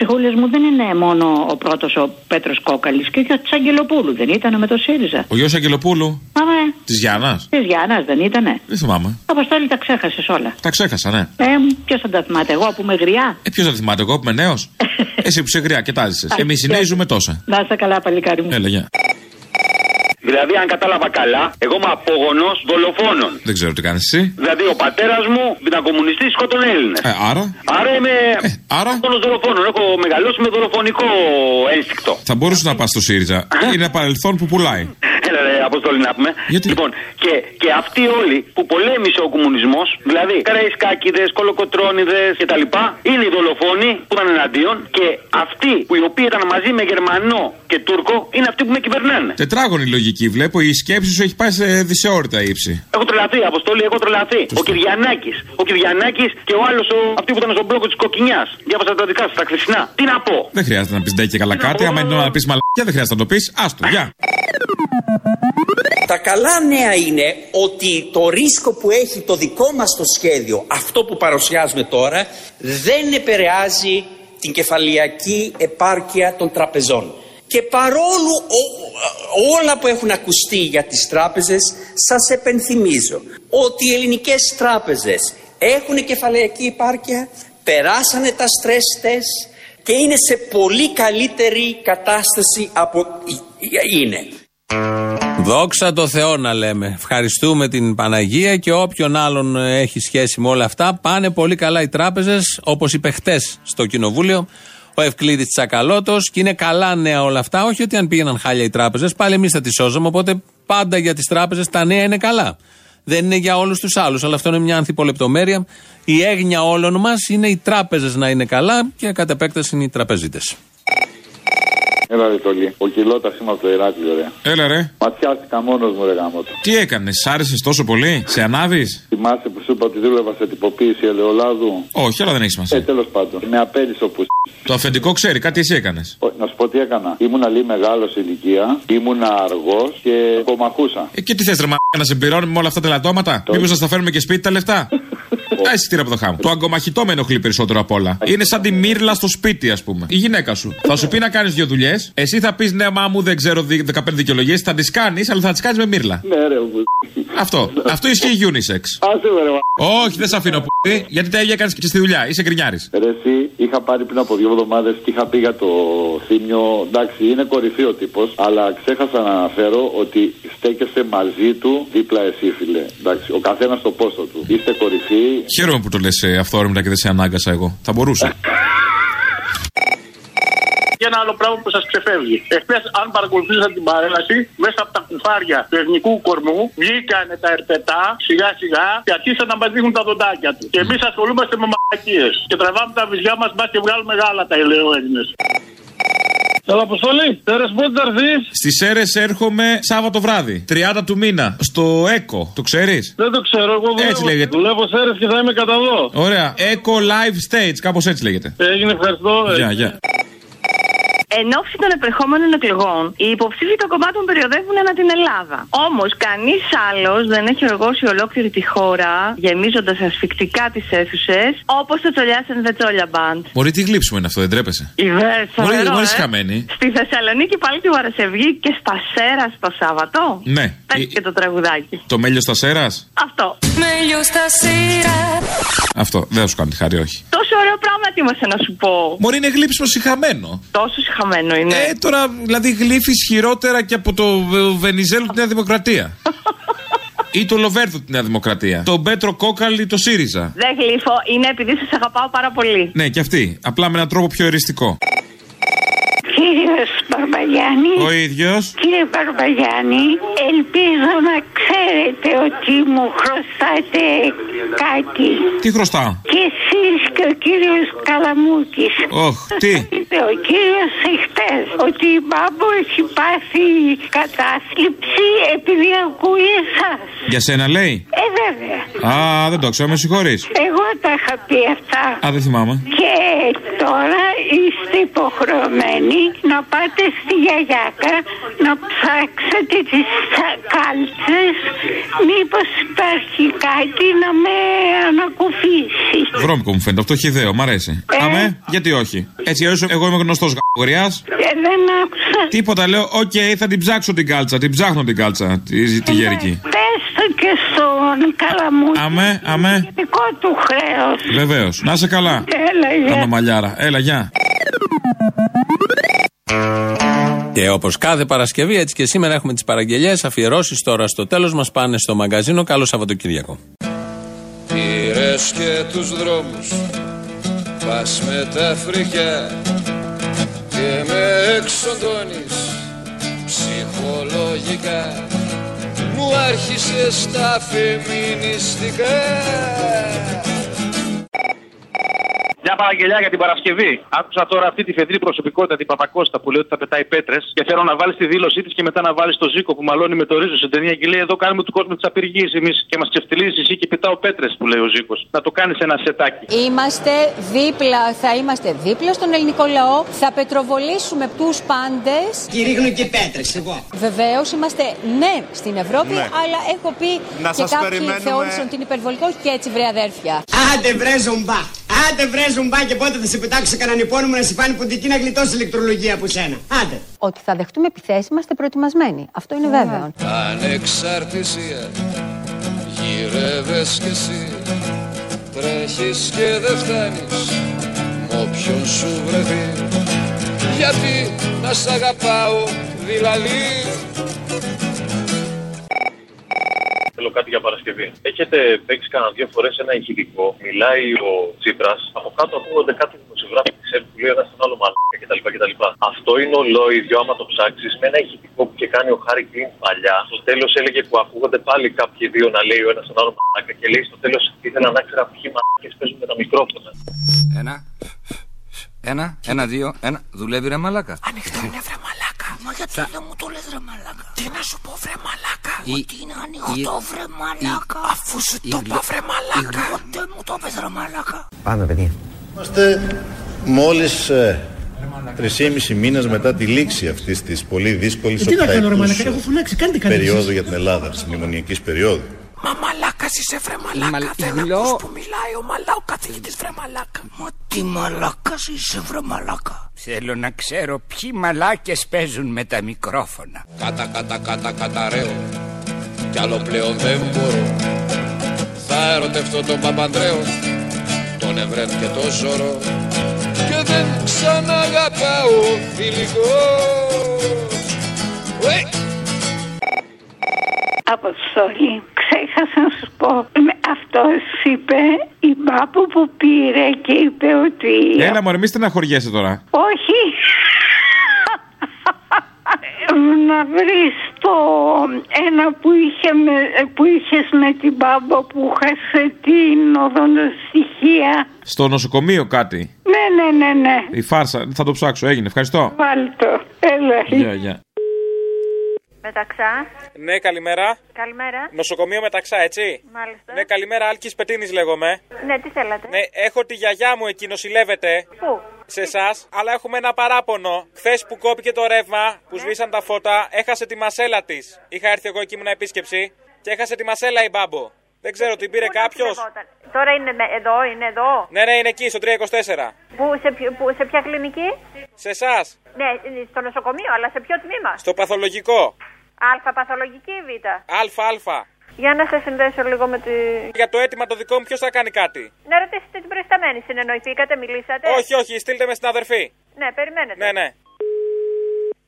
Ψυχούλες μου δεν είναι μόνο ο πρώτος ο Πέτρος Κόκαλης και ο της Αγγελοπούλου δεν ήταν με το ΣΥΡΙΖΑ. Ο γιος Αγγελοπούλου. Αμέ, Της Γιάννας. της Γιάννας δεν ήτανε. Δεν θυμάμαι. Αποστόλη τα ξέχασες όλα. Τα ξέχασα, ναι. Ε, ποιος θα τα θυμάται, εγώ που είμαι γριά; Ε, ποιος θα θυμάται, εγώ που είμαι νέος; Εσύ που είσαι γριά και τάζεσαι. Εμείς οι νέοι ζούμε τόσα. Να είστε καλά, παλικάρι μου. Έλα, γεια. Δηλαδή, αν κατάλαβα καλά, εγώ είμαι απόγονος δολοφόνων. Δεν ξέρω τι κάνεις εσύ. Δηλαδή, ο πατέρας μου ήταν κομμουνιστή, σκότωνε Έλληνες. Ε, άρα; Άρα είμαι άρα; απόγονος δολοφόνων. Έχω μεγαλώσει με δολοφονικό ένστικτο. Θα μπορούσε να πας στο ΣΥΡΙΖΑ. Είναι ένα παρελθόν που πουλάει. Έλα, ρε, Αποστόλη να πούμε. Λοιπόν, και, και αυτοί όλοι που πολέμησε ο κομμουνισμός, δηλαδή καραϊσκάκιδε, κολοκοτρόνιδε κτλ., είναι οι δολοφόνοι που ήταν εναντίον και αυτοί που οι οποίοι ήταν μαζί με Γερμανό και Τούρκο είναι αυτοί που με κυβερνάνε. Τετράγωνη λογική βλέπω. Η σκέψη σου έχει πάει σε δυσαιόρυτα ύψη. Έχω τρελαθεί, Αποστόλη, έχω τρελαθεί. Ο Κυριανάκης. Ο Κυριανάκης και ο άλλος, αυτοί που ήταν στον μπλόκο της Κοκκινιάς. Διάβασα τα δικά σα, τα χθεσινά. Τι να πω; Δεν χρειάζεται να πεις ντε και καλά κάτι. Άμα είναι να πεις μαλακιά, δεν χρειάζεται να το πεις. Άστο, γεια. Τα καλά νέα είναι ότι το ρίσκο που έχει το δικό μας το σχέδιο, αυτό που παρουσιάζουμε τώρα, δεν επηρεάζει την κεφαλιακή επάρκεια των τραπεζών. Και παρόλο ό- όλα που έχουν ακουστεί για τις τράπεζες, σας επενθυμίζω ότι οι ελληνικές τράπεζες έχουν κεφαλαϊκή επάρκεια, περάσανε τα stress test και είναι σε πολύ καλύτερη κατάσταση από είναι. Δόξα τω Θεώ να λέμε. Ευχαριστούμε την Παναγία και όποιον άλλον έχει σχέση με όλα αυτά. Πάνε πολύ καλά οι τράπεζες, όπως είπε χτες στο Κοινοβούλιο ο Ευκλήδης Τσακαλώτος. Και είναι καλά νέα όλα αυτά. Όχι ότι αν πήγαιναν χάλια οι τράπεζες, πάλι εμείς θα τι σώζαμε. Οπότε πάντα για τις τράπεζες τα νέα είναι καλά. Δεν είναι για όλους τους άλλους, αλλά αυτό είναι μια ανθιπολεπτομέρεια. Η έγνοια όλων μας είναι οι τράπεζες να είναι καλά και κατ' επέκταση είναι οι τραπεζίτες. Έλα ρε Τολί. Ο κιλότα είμαι από το Ηράκλειο, ρε. Έλα ρε. Ματιάστηκα μόνος μου, ρε γάμο το. Τι έκανες, σ' άρεσες τόσο πολύ, σε ανάβεις; Θυμάσαι που σου είπα ότι δούλευα σε τυποποίηση ελαιολάδου; Όχι, αλλά δεν έχεις σημασία. Ε, τέλος πάντων. Με απέλησε που Το αφεντικό ξέρει, κάτι εσύ έκανες. Να σου πω τι έκανα. Ήμουν λίγο μεγάλος σε ηλικία, ήμουν αργός και κομμαχούσα. Ε, και τι θες, ρε μα, να σε πληρώνουμε με όλα αυτά τα λατώματα; Μήπως να στα φέρουμε και σπίτι τα λεφτά; Τα εισιτήρια από το χάμο. Το αγκομαχητό με ενοχλεί περισσότερο απ' όλα. Είναι σαν τη μύρλα στο σπίτι, ας πούμε. Η γυναίκα σου. Θα σου πει να κάνεις δύο δουλειές; Εσύ θα πεις ναι, μα μου δεν ξέρω δι- 15 δικαιολογίες. Θα τις κάνεις, αλλά θα τις κάνεις με μύρλα. Ναι, ρε, μου. Αυτό. Αυτό ισχύει unisex. Άσε με, ρε, μα. Όχι, δεν σε αφήνω που. Γιατί τα ίδια κάνεις και στη δουλειά. Είσαι γκρινιάρης. Ρε, εσύ είχα πάρει πριν από δύο εβδομάδες και είχα πει για το θύμιο. Εντάξει, είναι κορυφή ο τύπος, αλλά ξέχασα να αναφέρω ότι στέκεσαι μαζί του δίπλα εσύ, φίλε. Εντάξει, ο καθένας στο πόστο του. Είστε κορυφή. Χαίρομαι που το λες αυθόρμητα και δεν σε ανάγκασα εγώ. Θα μπορούσα. Και ένα άλλο πράγμα που σας ξεφεύγει. Εχθές, αν παρακολουθήσατε την παρέλαση, μέσα από τα κουφάρια του εθνικού κορμού βγήκανε τα ερπετά σιγά σιγά και αρχίσαν να μα δείχνουν τα δοντάκια τους. Και εμείς ασχολούμαστε με μαλακίες. Και τραβάμε τα βυζιά μας μπας και βγάλουμε γάλα τα ελαιοέλληνε. Καλά, Αποστολή, τέρε πότε θα έρθει. Στις αίρε έρχομαι Σάββατο βράδυ. 30 του μήνα. Στο ΕΚΟ. Το ξέρεις; Δεν το ξέρω, εγώ δουλεύω. Έτσι λέγεται. Δουλεύω σε αίρες και θα είμαι κατά εδώ. Ωραία. ECO Live Stage. Κάπως έτσι λέγεται. Έγινε, ευχαριστώ. Γεια, γεια. Εν ώψη των επερχόμενων εκλογών, οι υποψήφοι των κομμάτων περιοδεύουν ανά την Ελλάδα. Όμως, κανείς άλλος δεν έχει οργώσει ολόκληρη τη χώρα, γεμίζοντας ασφικτικά τις αίθουσες, όπως το Τσολιάς and the Τσόλια Band. Μπορεί τι γλύψουμε είναι αυτό, δεν τρέπεσαι; Ιδέες, Μπορεί, φοβερό, μπορεί ε. χαμένη. Στη Θεσσαλονίκη πάλι τη Παρασκευή και στα Σέρας το Σάββατο. Ναι. Πες και το τραγουδάκι. Το μέλιο στα σέρας; Αυτό. Meglio stasera. Αυτό. Δεν θα σου κάνει τη χάρη, όχι. Τόσο ωραίο πράγμα έτοιμασε να σου πω. Μπορεί είναι γλύψιμο συχαμένο. Τόσος συχαμένο είναι. Ε, τώρα δηλαδή γλύφεις χειρότερα και από το ε, Βενιζέλο τη Νέα Δημοκρατία. Ή το Λοβέρδο τη Νέα Δημοκρατία. Το Μπέτρο Κόκαλη το ΣΥΡΙΖΑ. Δεν γλύφω, είναι επειδή σας αγαπάω πάρα πολύ. Ναι, και αυτή. Απλά με έναν τρόπο πιο εριστικό. Κύριος Μπαρμπαγιάννη. Ο ίδιος. Κύριε Μπαρμπαγιάννη, ελπίζω να ξέρετε ότι μου χρωστάτε κάτι. Τι χρωστάω; Και εσείς και ο κύριος Καλαμούκης. Όχ, τι. Είπε ο κύριος εχθές ότι η Μπάμπο έχει πάθει κατάθλιψη επειδή ακούει εσάς. Για σένα λέει; Ε, βέβαια. Α, δεν το ξέρω, με συγχωρείς. Εγώ τα είχα πει αυτά. Α, δεν θυμάμαι. Και τώρα είστε υποχρεωμένοι να πάτε στη Γιαγιάκα να ψάξετε τις σα- κάλτσες μήπως υπάρχει κάτι να με ανακουφίσει; Βρώμικο μου φαίνεται, αυτό χιδαίο, μ' αρέσει. Ε. Αμέ, γιατί όχι. Έτσι, αλλιώς εγώ είμαι γνωστός γαμπογριά. Ε, δεν άκουσα. Τίποτα, λέω, οκ, θα την ψάξω την κάλτσα. Την ψάχνω την κάλτσα, τη, τη γερική. Πες το και στον Καλαμούκη. Αμέ, αμέ. Δικό του χρέος. Βεβαίως. Να 'σαι καλά. Έλα, Τα γεια. μαμαλιάρα. Έλα, γεια. Και όπως κάθε Παρασκευή, έτσι και σήμερα έχουμε τις παραγγελίες. Αφιερώσεις τώρα στο τέλος μας πάνε στο μαγκαζίνο. Καλό Σαββατοκύριακο. Πήρες και τους δρόμους Πας με τα φρικιά Και με εξοντώνεις Ψυχολογικά Μου άρχισες τα φεμινιστικά Μια παραγγελιά για την Παρασκευή. Άκουσα τώρα αυτή τη φεδρή προσωπικότητα, την Παπακώστα, που λέει ότι θα πετάει πέτρες. Και θέλω να βάλεις τη δήλωσή της και μετά να βάλεις το Ζήκο που μαλώνει με το ρίζο στην ταινία και λέει: Εδώ κάνουμε του κόσμου τις απεργίες εμείς και μας ξεφτυλίζεις εσύ και πετάω πέτρες που λέει ο Ζήκος. Να το κάνεις ένα σετάκι. Είμαστε δίπλα, θα είμαστε δίπλα στον ελληνικό λαό, θα πετροβολήσουμε τους πάντες. Και ρίχνουν και πέτρες, εγώ. Βεβαίως είμαστε ναι στην Ευρώπη, Ναι. αλλά έχω πει Να και σας κάποιοι περιμένουμε. θεώρησαν ότι είναι υπερβολικό και έτσι βρε αδέρφια. Άντε βρε ζουμπά. Άντε βρε ζουμπά και πότε θα σε πετάξω σε κανέναν υπόνομο να σε φάνει ποντική να γλιτώσει ηλεκτρολογία από σένα. Άντε. Ότι θα δεχτούμε επιθέσεις είμαστε προετοιμασμένοι. Αυτό είναι βέβαιο. Ανεξαρτησία Γυρεύες κι εσύ Τρέχεις και δεν φτάνεις Μ' όποιον σου βρεθεί Γιατί να σ' αγαπάω δηλαδή Θέλω κάτι για Παρασκευή. Έχετε παίξει κανένα δύο φορές ένα ηχητικό. Μιλάει ο Τσίπρας. Από κάτω ακούγονται κάτι δημοσιογράφοι της ΕΠ που λέει ένα στον άλλο μαλάκα κτλ. κτλ. Αυτό είναι ολόιδιο άμα το ψάξεις με ένα ηχητικό που είχε κάνει ο Χάρη Κλίν παλιά. Στο τέλος έλεγε που ακούγονται πάλι κάποιοι δύο να λέει ο ένας στον άλλο μαλάκα και λέει στο τέλος ήθελα να ξέρω ποιοι μαλάκες παίζουν με τα μικρόφωνα. Ένα. Ένα, ένα, δύο, ένα. Δουλεύει ρε μαλάκα. Ανοιχτό είναι βρε μαλάκα. Μα γιατί Θα- δεν μου το λες βρε μαλάκα; Τι να σου πω βρε μαλάκα; Η- Ότι είναι ανοιχτό η- βρε μαλάκα. Αφού σου η το γλω- είπα βρε μαλάκα. η γλω- Ποτέ μου το είπες ρε μαλάκα. Πάμε, παιδιά. Είμαστε μόλις ε, 3,5 μήνες μετά τη λήξη αυτής της πολύ δύσκολης Ε, τι να κάνω, ρε οκταετούς, μαλάκα, ε, έχω φωνάξει, κάντε κάτι περίοδου εσείς. για την Ελλάδα, της μνημονιακής περίοδου. Μα μαλάκα είσαι βρε μαλάκα. Δεν ακούς που μιλάει ο μαλά ο καθηγητής βρε μαλάκα. Μα τι μαλάκας είσαι βρε μαλάκα. Θέλω να ξέρω ποιοι μαλάκες παίζουν με τα μικρόφωνα. Κάτα κάτα κάτα καταραίω Κι άλλο πλέον δεν μπορώ Θα ερωτευτώ τον Παπανδρέο Τον Ευρέν και τον Ζωρό Και δεν ξαναγαπάω φιλικός Ουε! Αποστολή, ξέχασα να σου πω. Με Αυτός είπε η μπάπου που πήρε και είπε ότι. Έλα, μωρέ, μη στεναχωριέσαι τώρα. Όχι. να βρεις το ένα που, είχε με, που είχες με την μπάμπα που χάσε την οδοντοστοιχεία. Στο νοσοκομείο κάτι. Ναι, ναι, ναι, ναι. Η φάρσα. Θα το ψάξω. Έγινε. Ευχαριστώ. Βάλ το. Έλα. Γεια, γεια. Μεταξά. Ναι, καλημέρα. Καλημέρα. Νοσοκομείο Μεταξά, έτσι; Μάλιστα. Ναι, καλημέρα, Άλκης Πετίνης λέγομαι. Ναι, τι θέλατε; Ναι, έχω τη γιαγιά μου εκεί, νοσηλεύεται. Πού; Σε εσάς, αλλά έχουμε ένα παράπονο. Χθες που κόπηκε το ρεύμα, που σβήσαν τα φώτα, έχασε τη μασέλα της. Είχα έρθει εγώ εκεί, ήμουν επίσκεψη και έχασε τη μασέλα η μπάμπο. Δεν ξέρω, την πήρε κάποιος; Τώρα είναι με- εδώ, είναι εδώ. Ναι, ναι, είναι εκεί, στο 324. Που, σε, ποιο- που, σε ποια κλινική; Σε εσάς, Ναι, είναι στο νοσοκομείο, αλλά σε ποιο τμήμα; στο παθολογικό. Α, παθολογική ή Β. Αλφα, αλφα. Για να σε συνδέσω λίγο με τη. Για το αίτημα το δικό μου, ποιος θα κάνει κάτι; Να ρωτήσετε την προϊσταμένη. Συνεννοηθήκατε, μιλήσατε; Όχι, όχι, στείλτε με στην αδερφή. Ναι, περιμένετε. Ναι, ναι.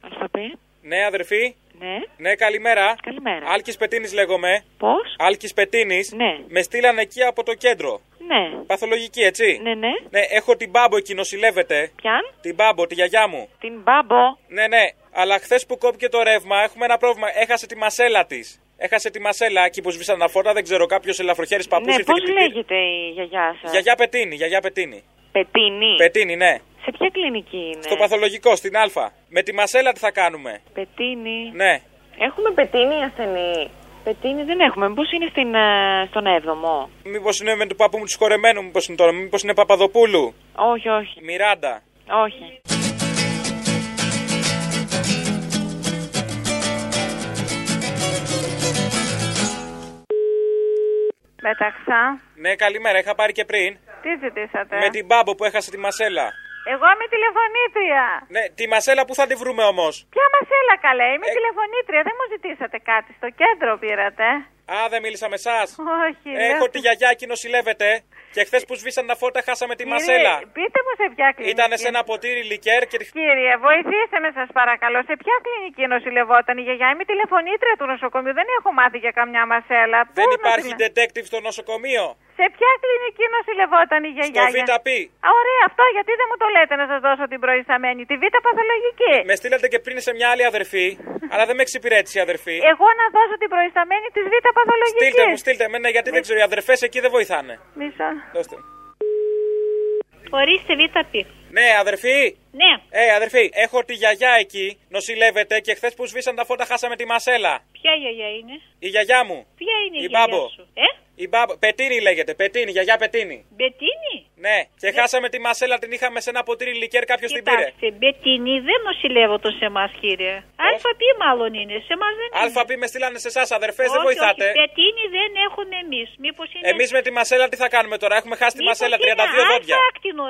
Αλφαπή. Ναι, αδερφή. Ναι. Ναι, καλημέρα. Καλημέρα. Άλκης Πετίνης λέγομαι. Πώς; Άλκης Πετίνης. Ναι. Με στείλανε εκεί από το κέντρο. Ναι. Παθολογική, έτσι; Ναι, ναι. Ναι, έχω την μπάμπο εκεί, νοσηλεύεται. Ποιαν; Την μπάμπο, τη γιαγιά μου. Την μπάμπο. Ναι, ναι. Αλλά χθες που κόπηκε το ρεύμα, έχουμε ένα πρόβλημα. Έχασε τη μασέλα της. Έχασε τη μασέλα εκεί που σβήσαν τα φώτα. Δεν ξέρω, κάποιος ελαφροχέρι παππούς Ναι, ήρθε πώς και την πήρε. λέγεται η γιαγιά σας; Γιαγιά Πετίνη, γιαγιά Πετίνη. Πετίνη. Πετίνη, ναι. Σε ποια κλινική είναι; Στο παθολογικό, στην Α. Με τη μασέλα τι θα κάνουμε; Πετίνη. Ναι. Έχουμε πετίνη ασθενή. Πετίνη δεν έχουμε. Μήπως είναι στην, ε, στον 7ο. Μήπως είναι με του παππού μου του χορεμένου, μήπως είναι τώρα. Μήπως είναι Παπαδοπούλου; Όχι, όχι. Μιράντα. Όχι. Μεταξά. Ναι, καλημέρα, είχα πάρει και πριν. Τι ζητήσατε; Με την μπάμπο που έχασε τη μασέλα. Εγώ είμαι τηλεφωνήτρια. Ναι, τη μασέλα που θα τη βρούμε όμως. Ποια μασέλα καλέ, είμαι Ε. τηλεφωνήτρια. Δεν μου ζητήσατε κάτι. Στο κέντρο πήρατε. Α, δεν μίλησα με εσάς. Όχι. Έχω λέω- τη γιαγιά εκεί νοσηλεύεται. Και χθες που σβήσαν τα φώτα χάσαμε τη Κύριε, μασέλα. Πείτε μου σε ποια κλινική. Ήταν σε ένα ποτήρι λικέρ και. Κύριε, βοηθήστε με σας παρακαλώ. Σε ποια κλινική νοσηλευόταν η γιαγιά; Είμαι τηλεφωνήτρια του νοσοκομείου. Δεν έχω μάθει για καμιά μασέλα. Δεν Πού υπάρχει νοσηλε- detective στο νοσοκομείο. Σε ποια κλινική νοσηλευόταν η Στο γιαγιά. ΒΠ. Α, ωραία, αυτό γιατί δεν μου το λέτε να σας δώσω την προϊσταμένη. Τη β' παθολογική. Με στείλατε και πριν σε μια άλλη αδερφή, αλλά δεν με εξυπηρέτησε η αδερφή. Εγώ να δώσω την προϊσταμένη τη β' παθολογική. Στείλτε μου, στείλτε με, ναι, γιατί δεν ξέρω, οι αδερφές εκεί δεν βοηθάνε. Μισό. Δώστε. μου. Ορίστε β' Ναι, αδερφή. Ναι. Ε, αδερφή, έχω τη γιαγιά εκεί, νοσηλεύεται και χθες που σβήσαν τα φώτα χάσαμε τη μασέλα. Ποια γιαγιά είναι; Η γιαγιά μου. Ποια είναι η, Η γιαγιά μπάμπο. σου; Ε, Η μπάμπα. Πετίνη λέγεται, Πετίνη, γιαγιά Πετίνη. Μπετίνη; Ναι, και χάσαμε τη μασέλα, την είχαμε σε ένα ποτήρι λικέρ, κάποιος την πήρε. Κοιτάξτε, Μπετίνη δεν νοσηλεύονται σε εμά, κύριε. Αλφαπή μάλλον είναι. Σε εμά δεν είναι. Αλφαπή με στείλανε σε εσάς, αδερφές, δεν Όχι, βοηθάτε. Όχι, Μπετίνη δεν έχουμε εμείς. Μήπως είναι. Εμείς με τη μασέλα τι θα κάνουμε τώρα, έχουμε χάσει τη Μήπως μασέλα, είναι 32 δόντια. αλφάκτινο.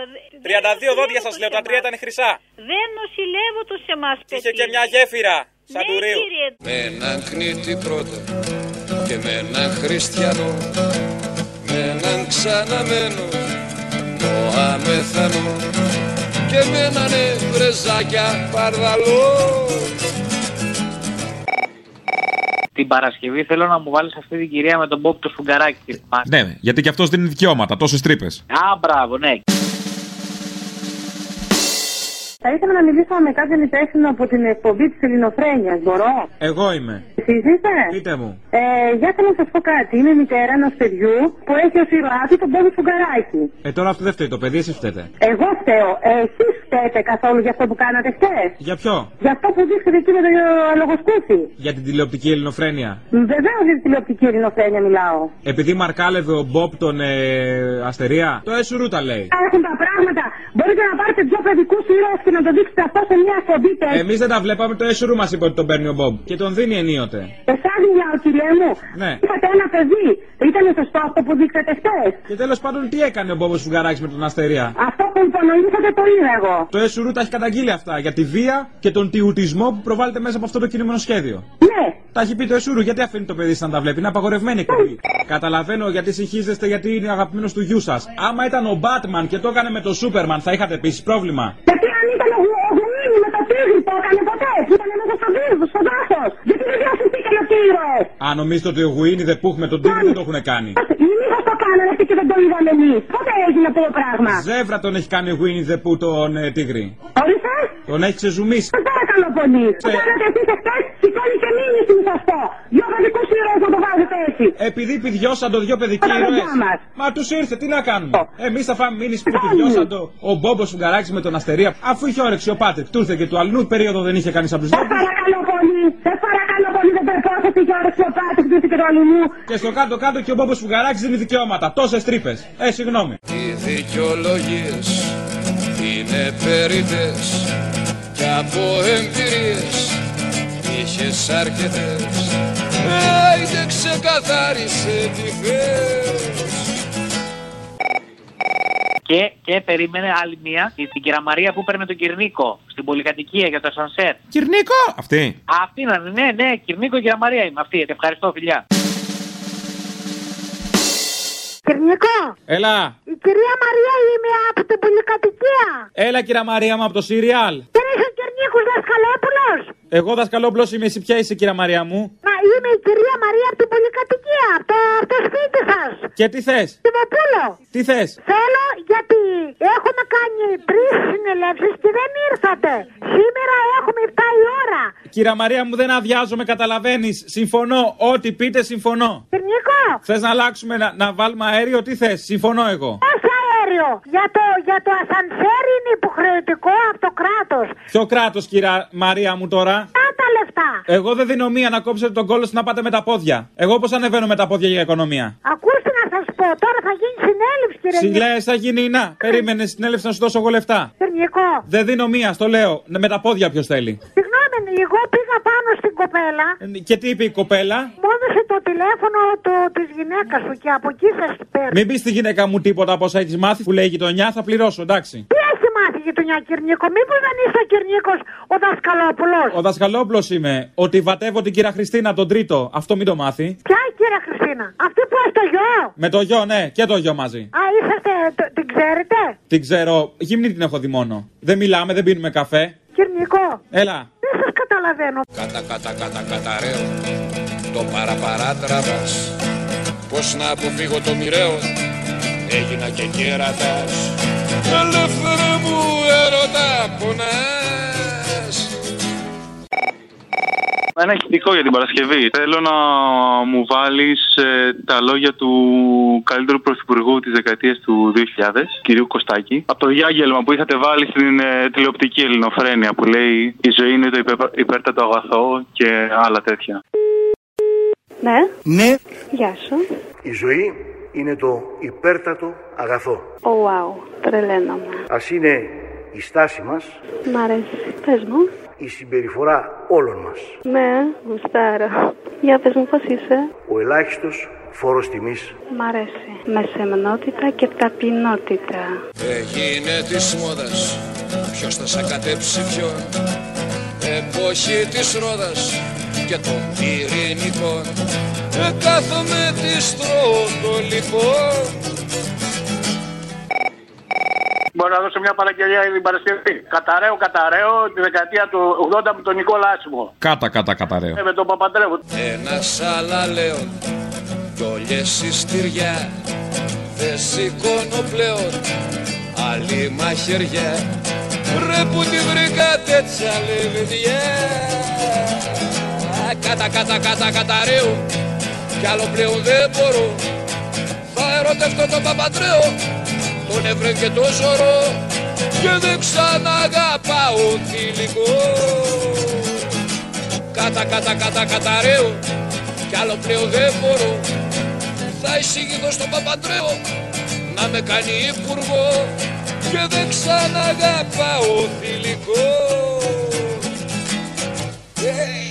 Δεν 32 δόντια σας λέω, τα τρία ήταν χρυσά. Δεν νοσηλεύονται σε εμά, Και είχε και μια γέφυρα, σαν Ναι, του ρίου. κύριε. Με έναν κνήτη πρώτα και με έναν χριστιανό με έναν ξαναμένο Μωαμεθανό και με έναν ευρεζάκια παρδαλό Την Παρασκευή θέλω να μου βάλεις αυτή την κυρία με τον Μπόπ το σφουγγαράκι. τη θυμάσαι. Ναι, γιατί και αυτός δίνει δικαιώματα, τόσες τρύπες. Α, μπράβο, ναι. Θα ήθελα να μιλήσω με κάποιον υπεύθυνο από την εκπομπή της Ελληνοφρένειας. Μπορώ; Εγώ είμαι. Εσεί είστε. Πείτε μου. Ε, για θέλω να σας πω κάτι. Είμαι μητέρα ενός παιδιού που έχει ως ηρωάτη τον Μπόμπι Φουγκαράκη. Ε, τώρα αυτό δεν φταίει το παιδί, εσύ φταίτε. Εγώ φταίω. Ε, Εσείς φταίτε καθόλου για αυτό που κάνατε χτε. Για ποιο; Για αυτό που δείξατε εκεί με το λογοσκούφι. Για την τηλεοπτική ελληνοφρένεια. Βεβαίως για τη τηλεοπτική Ελληνοφρένεια μιλάω. Επειδή μαρκάλευε ο Μπόπ τον ε, Αστερία, το Εσουρού τα λέει. Έχουν τα πράγματα. Μπορείτε να πάρετε δυο παιδικούς ήρωες και να το δείξετε αυτό σε μια εκπομπή τέτοια. Εμεί δεν τα βλέπαμε, το Εσουρού μας είπε ότι τον παίρνει ο Μπόπ και τον δίνει ενίοτε. Κάνατε. Εσάς μιλάω, κύριε μου. Ναι. Είχατε ένα παιδί. Ήταν σωστό αυτό που δείξατε χθες. Και τέλος πάντων, τι έκανε ο Μπόμπος Φουγγαράκης με τον Αστερία. Αυτό που υπονοήσατε το είδα εγώ. Το ΕΣΟΥΡΟΥ τα έχει καταγγείλει αυτά για τη βία και τον τιουτισμό που προβάλλεται μέσα από αυτό το κινούμενο σχέδιο. Ναι. Τα έχει πει το ΕΣΟΥΡΟΥ, γιατί αφήνει το παιδί σας να τα βλέπει; Είναι απαγορευμένη εκπομπή. Καταλαβαίνω γιατί συγχύζεστε, γιατί είναι αγαπημένος του γιού σας. Άμα ήταν ο Μπάτμαν και το έκανε με το Σούπερμαν, θα είχατε επίσης πρόβλημα. Γιατί αν ήταν ο Γουίνι με το τίγρη το έκανε ποτέ; Που ήταν μέσα στο βίρου, στο δάσο. Γιατί δεν διασυστήκαν αυτοί οι ήρωες; Αν νομίζετε ότι ο Γουίνι δεν πούχ με τον Τίγρη δεν το έχουν κάνει; Μήπως το κάνανε αυτοί και δεν το είδαμε εμείς; Πότε έγινε αυτό το πράγμα. Ζεύρα τον έχει κάνει ο Γουίνι δεν πού τον ε, Τίγρη; Ορίστε. Τον έχεις ξεζουμίσει; Σα παρακαλώ πολύ. Το κάνατε εσείς εχθές, σηκώνει και μήνυση μη σας πω. Δυο παιδικούς ήρωες να το βάζετε έτσι. Επειδή πηδιώσαν το δυο παιδικοί Τα ήρωες. παιδιά μας. Μα τους ήρθε, τι να κάνουμε; Εμείς θα φάμε μήνυση που πηδιώσαν το ο Μπόμπος Σουγκαράκη με τον Αστερία. Αφού είχε όρεξη ο Πάτρικ, του ήρθε και του αλλού περίοδο δεν είχε κανείς από τους Σα παρακαλώ πολύ. Σα παρακαλώ πολύ. Δεν περπάτετε και όρεξη ο Πάτρικ του και το αλλού. Και στο κάτω-κάτω και ο Μπόμπος Φουγγαράκης δίνει δικαιώματα. Τόσες τρύπες. Ε, συγγνώμη. Οι δικαιολογίες είναι περίτες και από εμπειρίες είχες αρκετές Άιντε ξεκαθάρισε τι θες Και, και περίμενε άλλη μία, η- την κυρία Μαρία που παίρνει τον Κυρνίκο στην πολυκατοικία για το σανσέρ. Κυρνίκο! Αυτή. Αυτή είναι, ναι, ναι, Κυρνίκο κυρία Μαρία είμαι αυτή. Ευχαριστώ, φιλιά. Κυρνικό, Έλα. η κυρία Μαρία είμαι από την πολυκατοικία. Έλα, κυρία Μαρία μου από το Σιριάλ. Δεν είσαι ο Κυρνίκος Δασκαλόπουλος; Εγώ δασκαλόπλο είμαι, εσύ ποια είσαι, κυρία Μαρία μου; Να είμαι η κυρία Μαρία από την πολυκατοικία, από το, από το σπίτι σας. Και τι θες; Τιμοπούλο. Τι θες; Θέλω γιατί έχουμε κάνει τρεις συνελεύσεις και δεν ήρθατε. Σήμερα έχουμε 7 η ώρα. Κυρία Μαρία μου, δεν αδειάζομαι, καταλαβαίνεις. Συμφωνώ. Ό,τι πείτε, συμφωνώ. Κυρνικό, Θες να αλλάξουμε, να, να βάλουμε αέριο, τι θες; Συμφωνώ εγώ. πόσο αέριο. Για το, για το ασανσέρ είναι υποχρεωτικό από το κράτος. Ποιο κράτος, κυρία Μαρία μου τώρα; Τα τα λεφτά; Εγώ δεν δίνω μία να κόψετε τον κόλος να πάτε με τα πόδια. Εγώ πώς ανεβαίνω με τα πόδια για οικονομία; Ακούστε να σας πω, τώρα θα γίνει συνέλευση κύριε Συλλέ, θα γίνει να. Περίμενε συνέλευση να σου δώσω εγώ λεφτά. Κυρνικό. Δεν δίνω μία, στο λέω. Με τα πόδια ποιος θέλει. Συγγνώμη, εγώ πήγα πάνω στην κοπέλα, Και τι είπε η κοπέλα; μου έδωσε το τηλέφωνο το, της γυναίκας σου και από εκεί σας παίρνω. Μην πεις στη γυναίκα μου τίποτα από όσα έχεις μάθει που λέει η γειτονιά, θα πληρώσω, εντάξει. Τι έχει μάθει η γειτονιά Κυρνίκο, μήπως δεν είσαι ο Κυρνίκος ο δασκαλόπουλος; Ο δασκαλόπλο είμαι. Ότι βατεύω την κυρία Χριστίνα τον τρίτο. Αυτό μην το μάθει. Ποια η κυρία Χριστίνα, αυτή που έχει το γιο; Με το γιο, ναι, και το γιο μαζί. Α, είσαστε, το- την ξέρετε; Την ξέρω. Γυμνή την έχω δει μόνο. Δεν μιλάμε, δεν πίνουμε καφέ. Κυρνικό, Έλα. Δεν σας καταλαβαίνω. Κατα κατα κατα καταραίω Το παραπαρά τραβάς Πώς να αποφύγω το μοιραίο Έγινα και κέρατας. Ελεύθερε μου έρωτα πονάς Ένα ηχητικό για την Παρασκευή. Θέλω να μου βάλεις τα λόγια του καλύτερου πρωθυπουργού της δεκαετίας του 2000, κυρίου Κωστάκη, από το διάγγελμα που είχατε βάλει στην ε, τηλεοπτική ελληνοφρένεια που λέει Η ζωή είναι το υπε- υπέρτατο αγαθό και άλλα τέτοια. Ναι, Ναι, γεια σου. η ζωή είναι το υπέρτατο αγαθό. Ω, wow, τρελαίνομαι. Ας είναι η στάση μας, Μ' αρέσει. Πες μου. Η συμπεριφορά όλων μας. Ναι, γουστάρω. Για πες μου πώς είσαι. Ο ελάχιστος φόρος τιμής. Μ' αρέσει. Με σεμνότητα και ταπεινότητα. Έγινε της μόδας Ποιος θα σακατέψει ποιον Εποχή της ρόδας και των πυρηνικών Ε, κάθομαι της τρώω το λοιπόν Μπορώ να δώσω μια παραγγελία για την Παρασκευή. Καταραίω, καταραίω τη δεκαετία του 80 με τον Νικόλα Άσιμο. Κάτα, κάτα, καταραίω. Ε, με τον Παπαντρέου. Ένας αλαλέον κι όλες οι στυριά Δεν σηκώνω πλέον άλλη μαχαιριά Ρε που τη βρήκα τέτοια λεβεδιά Κάτα κάτα κάτα καταραίω κι άλλο πλέον δεν μπορώ Θα ερωτευτώ τον Παπαντρέο τον ευρέ και το σωρό και δεν ξαναγαπάω θηλυκό. Κάτα κατά κατά καταραίω κι άλλο πλέον δεν μπορώ. Θα εισηγηθώ στον Παπαντρέο να με κάνει υπουργό και δεν ξαναγαπάω θηλυκό. Hey.